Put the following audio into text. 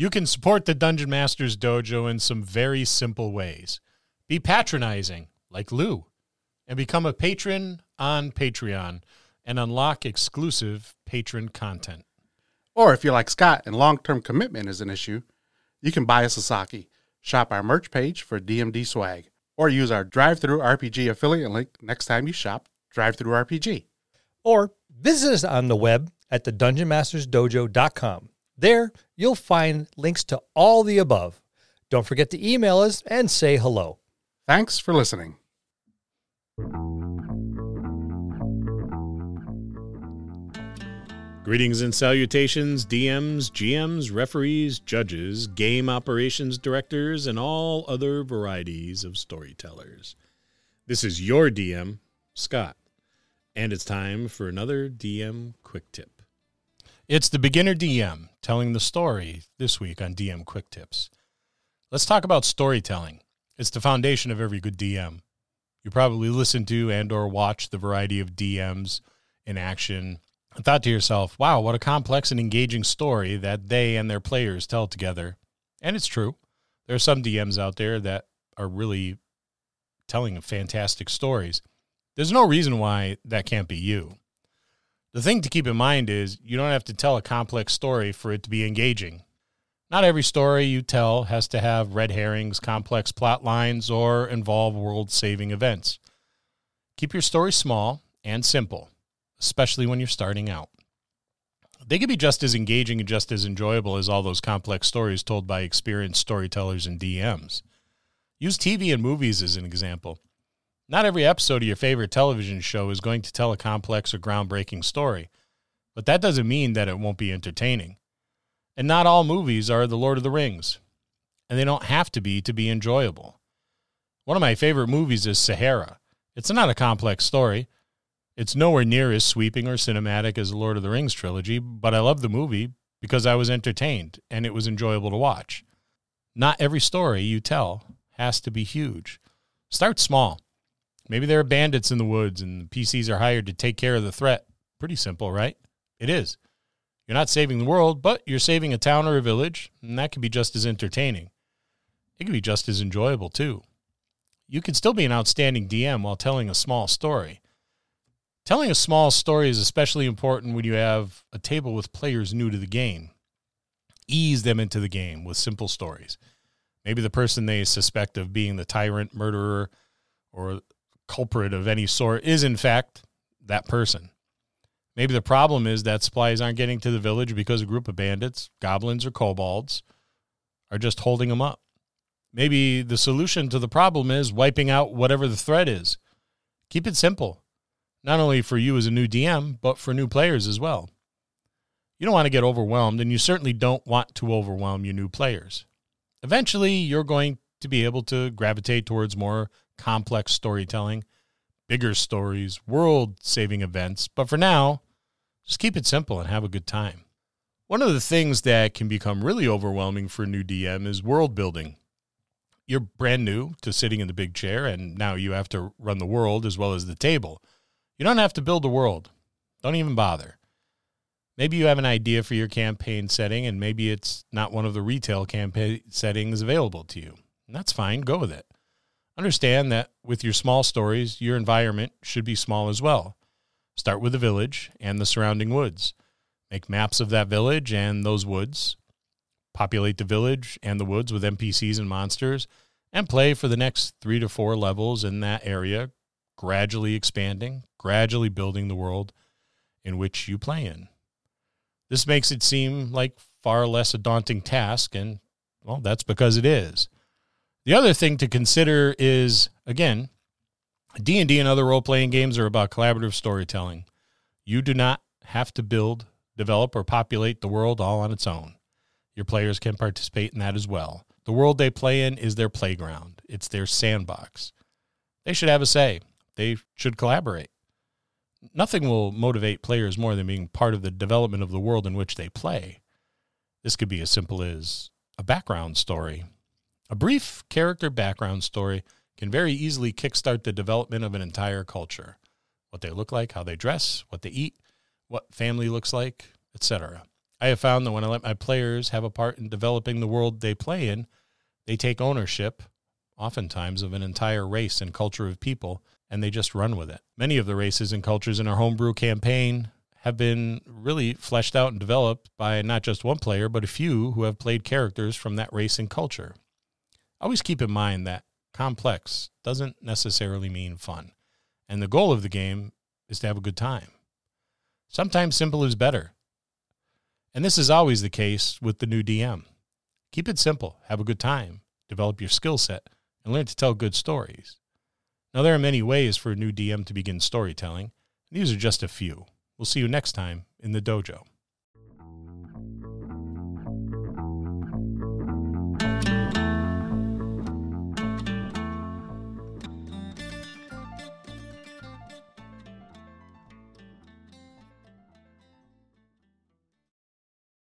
You can support the Dungeon Masters Dojo in some very simple ways. Be patronizing, like Lou, and become a patron on Patreon and unlock exclusive patron content. Or if you're like Scott and long term commitment is an issue, you can buy us a Sasaki, shop our merch page for DMD swag, or use our DriveThruRPG affiliate link next time you shop DriveThruRPG. Or visit us on the web at the dungeonmastersdojo.com. There, you'll find links to all the above. Don't forget to email us and say hello. Thanks for listening. Greetings and salutations, DMs, GMs, referees, judges, game operations directors, and all other varieties of storytellers. This is your DM, Scott, and it's time for another DM Quick Tip. It's the beginner DM telling the story this week on DM Quick Tips. Let's talk about storytelling. It's the foundation of every good DM. You probably listen to and or watch the variety of DMs in action and thought to yourself, wow, what a complex and engaging story that they and their players tell together. And it's true. There are some DMs out there that are really telling fantastic stories. There's no reason why that can't be you. The thing to keep in mind is you don't have to tell a complex story for it to be engaging. Not every story you tell has to have red herrings, complex plot lines, or involve world saving events. Keep your story small and simple especially when you're starting out. They can be just as engaging and just as enjoyable as all those complex stories told by experienced storytellers and DMs. Use TV and movies as an example. Not every episode of your favorite television show is going to tell a complex or groundbreaking story, but that doesn't mean that it won't be entertaining. And not all movies are The Lord of the Rings, and they don't have to be to be enjoyable. One of my favorite movies is Sahara. It's not a complex story, it's nowhere near as sweeping or cinematic as the Lord of the Rings trilogy, but I love the movie because I was entertained and it was enjoyable to watch. Not every story you tell has to be huge. Start small. Maybe there are bandits in the woods and the PCs are hired to take care of the threat. Pretty simple, right? It is. You're not saving the world, but you're saving a town or a village, and that can be just as entertaining. It can be just as enjoyable, too. You can still be an outstanding DM while telling a small story. Telling a small story is especially important when you have a table with players new to the game. Ease them into the game with simple stories. Maybe the person they suspect of being the tyrant, murderer, or culprit of any sort is, in fact, that person. Maybe the problem is that supplies aren't getting to the village because a group of bandits, goblins, or kobolds are just holding them up. Maybe the solution to the problem is wiping out whatever the threat is. Keep it simple not only for you as a new DM, but for new players as well. You don't want to get overwhelmed, and you certainly don't want to overwhelm your new players. Eventually, you're going to be able to gravitate towards more complex storytelling, bigger stories, world saving events, but for now, just keep it simple and have a good time. One of the things that can become really overwhelming for a new DM is world building. You're brand new to sitting in the big chair, and now you have to run the world as well as the table. You don't have to build a world. Don't even bother. Maybe you have an idea for your campaign setting, and maybe it's not one of the retail campaign settings available to you. And that's fine. Go with it. Understand that with your small stories, your environment should be small as well. Start with the village and the surrounding woods. Make maps of that village and those woods. Populate the village and the woods with NPCs and monsters, and play for the next three to four levels in that area, gradually expanding, gradually building the world in which you play in. This makes it seem like far less a daunting task, and well, that's because it is. The other thing to consider is again, D&D and other role-playing games are about collaborative storytelling. You do not have to build, develop or populate the world all on its own. Your players can participate in that as well. The world they play in is their playground. It's their sandbox. They should have a say they should collaborate. Nothing will motivate players more than being part of the development of the world in which they play. This could be as simple as a background story. A brief character background story can very easily kickstart the development of an entire culture. What they look like, how they dress, what they eat, what family looks like, etc. I have found that when I let my players have a part in developing the world they play in, they take ownership, oftentimes, of an entire race and culture of people, and they just run with it. Many of the races and cultures in our homebrew campaign have been really fleshed out and developed by not just one player, but a few who have played characters from that race and culture. Always keep in mind that complex doesn't necessarily mean fun, and the goal of the game is to have a good time. Sometimes simple is better. And this is always the case with the new DM. Keep it simple, have a good time, develop your skill set, and learn to tell good stories. Now, there are many ways for a new DM to begin storytelling, and these are just a few. We'll see you next time in the dojo.